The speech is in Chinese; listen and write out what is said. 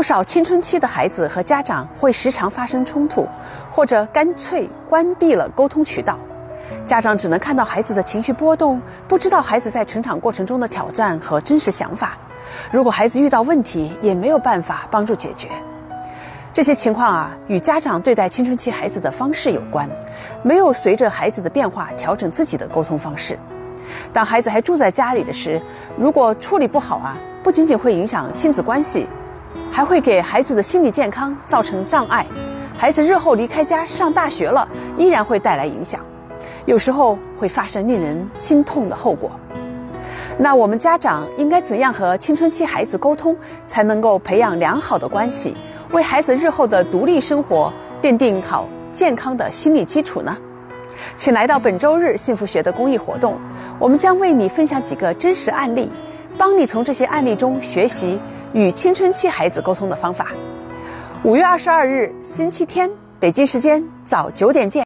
不少青春期的孩子和家长会时常发生冲突，或者干脆关闭了沟通渠道。家长只能看到孩子的情绪波动，不知道孩子在成长过程中的挑战和真实想法。如果孩子遇到问题，也没有办法帮助解决。这些情况啊，与家长对待青春期孩子的方式有关，没有随着孩子的变化调整自己的沟通方式。当孩子还住在家里的时，如果处理不好啊，不仅仅会影响亲子关系，还会给孩子的心理健康造成障碍。孩子日后离开家上大学了，依然会带来影响。有时候会发生令人心痛的后果。那我们家长应该怎样和青春期孩子沟通，才能够培养良好的关系，为孩子日后的独立生活奠定好健康的心理基础呢？请来到本周日幸福学的公益活动，我们将为你分享几个真实案例，帮你从这些案例中学习与青春期孩子沟通的方法。五月二十二日星期天，北京时间早九点见。